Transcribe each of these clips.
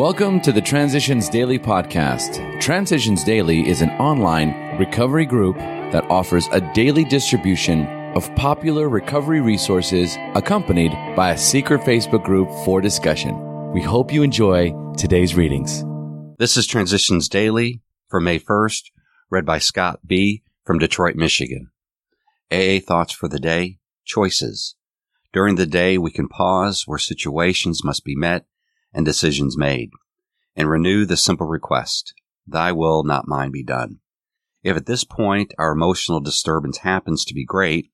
Welcome to the Transitions Daily podcast. Transitions Daily is an online recovery group that offers a daily distribution of popular recovery resources accompanied by a secret Facebook group for discussion. We hope you enjoy today's readings. This is Transitions Daily for May 1st, read by Scott B. from Detroit, Michigan. AA thoughts for the day, choices. During the day, we can pause where situations must be met and decisions made, and renew the simple request, Thy will, not mine, be done. If at this point our emotional disturbance happens to be great,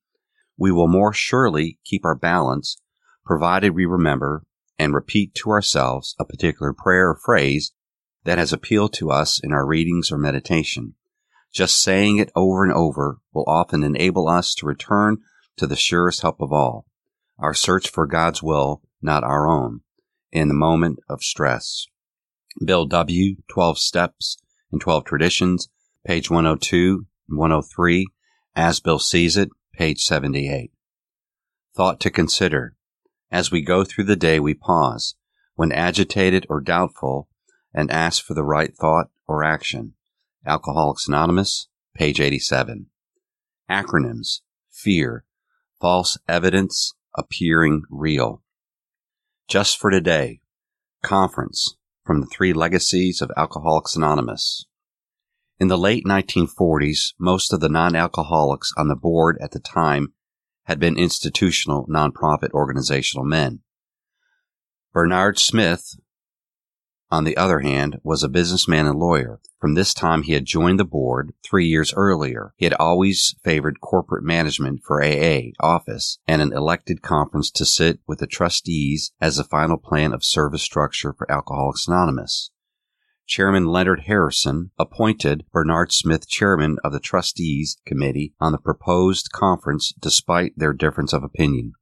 we will more surely keep our balance, provided we remember and repeat to ourselves a particular prayer or phrase that has appealed to us in our readings or meditation. Just saying it over and over will often enable us to return to the surest help of all, our search for God's will, not our own in the moment of stress. Bill W., 12 Steps and 12 Traditions, page 102 and 103, as Bill sees it, page 78. Thought to consider. As we go through the day, we pause, when agitated or doubtful, and ask for the right thought or action. Alcoholics Anonymous, page 87. Acronyms. Fear. False evidence appearing real. Just for Today Conference from the Three Legacies of Alcoholics Anonymous. In the late 1940s, most of the non alcoholics on the board at the time had been institutional nonprofit organizational men. Bernard Smith, on the other hand, was a businessman and lawyer. From this time, he had joined the board three years earlier. He had always favored corporate management for AA office and an elected conference to sit with the trustees as the final plan of service structure for Alcoholics Anonymous. Chairman Leonard Harrison appointed Bernard Smith chairman of the trustees committee on the proposed conference despite their difference of opinion.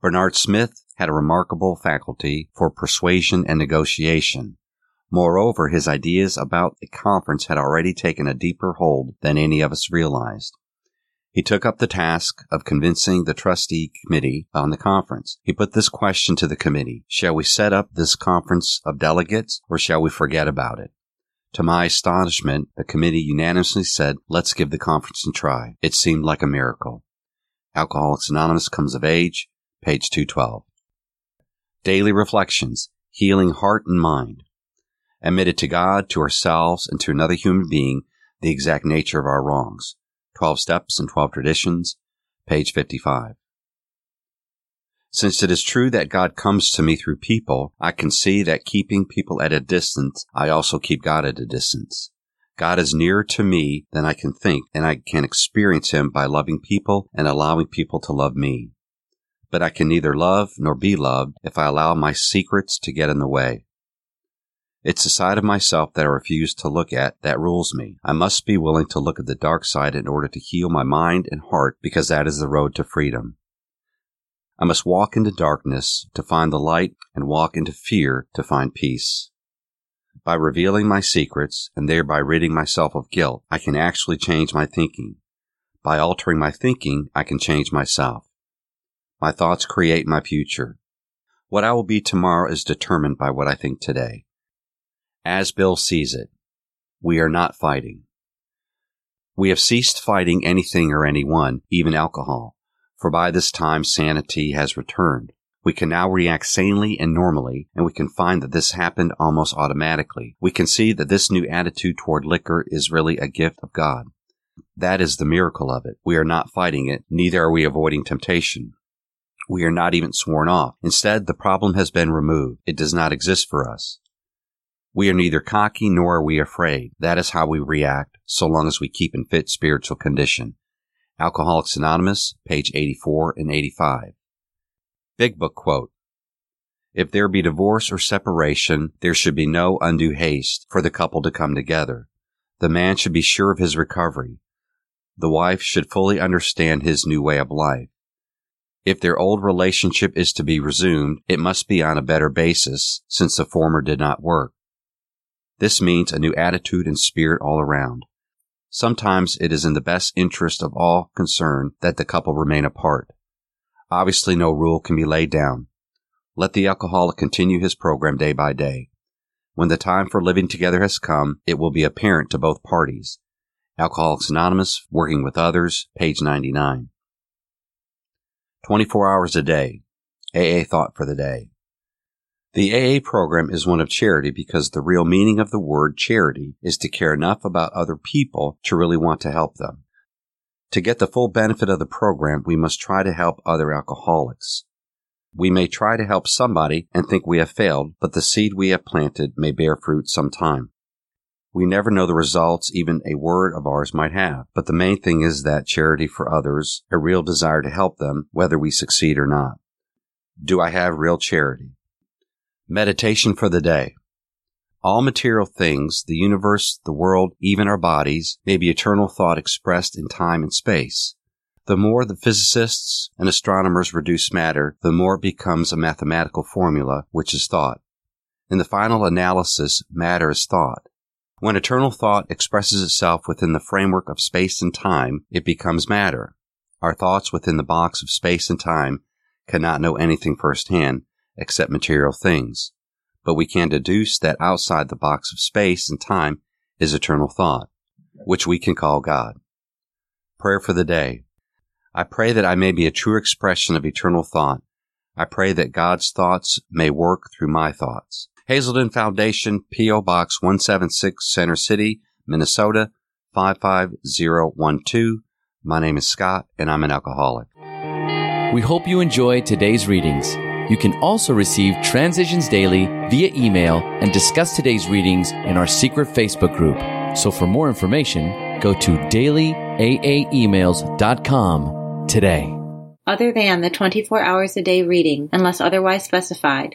Bernard Smith had a remarkable faculty for persuasion and negotiation. Moreover, his ideas about the conference had already taken a deeper hold than any of us realized. He took up the task of convincing the trustee committee on the conference. He put this question to the committee. Shall we set up this conference of delegates or shall we forget about it? To my astonishment, the committee unanimously said, let's give the conference a try. It seemed like a miracle. Alcoholics Anonymous comes of age, page 212. Daily reflections, healing heart and mind. Admitted to God, to ourselves, and to another human being the exact nature of our wrongs. 12 Steps and 12 Traditions, page 55. Since it is true that God comes to me through people, I can see that keeping people at a distance, I also keep God at a distance. God is nearer to me than I can think, and I can experience Him by loving people and allowing people to love me but I can neither love nor be loved if I allow my secrets to get in the way. It's the side of myself that I refuse to look at that rules me. I must be willing to look at the dark side in order to heal my mind and heart because that is the road to freedom. I must walk into darkness to find the light and walk into fear to find peace. By revealing my secrets and thereby ridding myself of guilt, I can actually change my thinking. By altering my thinking, I can change myself. My thoughts create my future. What I will be tomorrow is determined by what I think today. As Bill sees it, we are not fighting. We have ceased fighting anything or anyone, even alcohol, for by this time sanity has returned. We can now react sanely and normally, and we can find that this happened almost automatically. We can see that this new attitude toward liquor is really a gift of God. That is the miracle of it. We are not fighting it, neither are we avoiding temptation. We are not even sworn off. Instead, the problem has been removed. It does not exist for us. We are neither cocky nor are we afraid. That is how we react, so long as we keep in fit spiritual condition. Alcoholics Anonymous, page 84 and 85. Big Book quote. If there be divorce or separation, there should be no undue haste for the couple to come together. The man should be sure of his recovery. The wife should fully understand his new way of life. If their old relationship is to be resumed, it must be on a better basis, since the former did not work. This means a new attitude and spirit all around. Sometimes it is in the best interest of all concerned that the couple remain apart. Obviously, no rule can be laid down. Let the alcoholic continue his program day by day. When the time for living together has come, it will be apparent to both parties. Alcoholics Anonymous, Working with Others, page 99. 24 hours a day. AA thought for the day. The AA program is one of charity because the real meaning of the word charity is to care enough about other people to really want to help them. To get the full benefit of the program, we must try to help other alcoholics. We may try to help somebody and think we have failed, but the seed we have planted may bear fruit sometime. We never know the results even a word of ours might have, but the main thing is that charity for others, a real desire to help them, whether we succeed or not. Do I have real charity? Meditation for the day. All material things, the universe, the world, even our bodies, may be eternal thought expressed in time and space. The more the physicists and astronomers reduce matter, the more it becomes a mathematical formula, which is thought. In the final analysis, matter is thought. When eternal thought expresses itself within the framework of space and time, it becomes matter. Our thoughts within the box of space and time cannot know anything firsthand except material things, but we can deduce that outside the box of space and time is eternal thought, which we can call God. Prayer for the day. I pray that I may be a true expression of eternal thought. I pray that God's thoughts may work through my thoughts. Hazelden Foundation, P.O. Box 176, Center City, Minnesota 55012. My name is Scott, and I'm an alcoholic. We hope you enjoy today's readings. You can also receive Transitions Daily via email and discuss today's readings in our secret Facebook group. So for more information, go to dailyaaemails.com today. Other than the 24 hours a day reading, unless otherwise specified,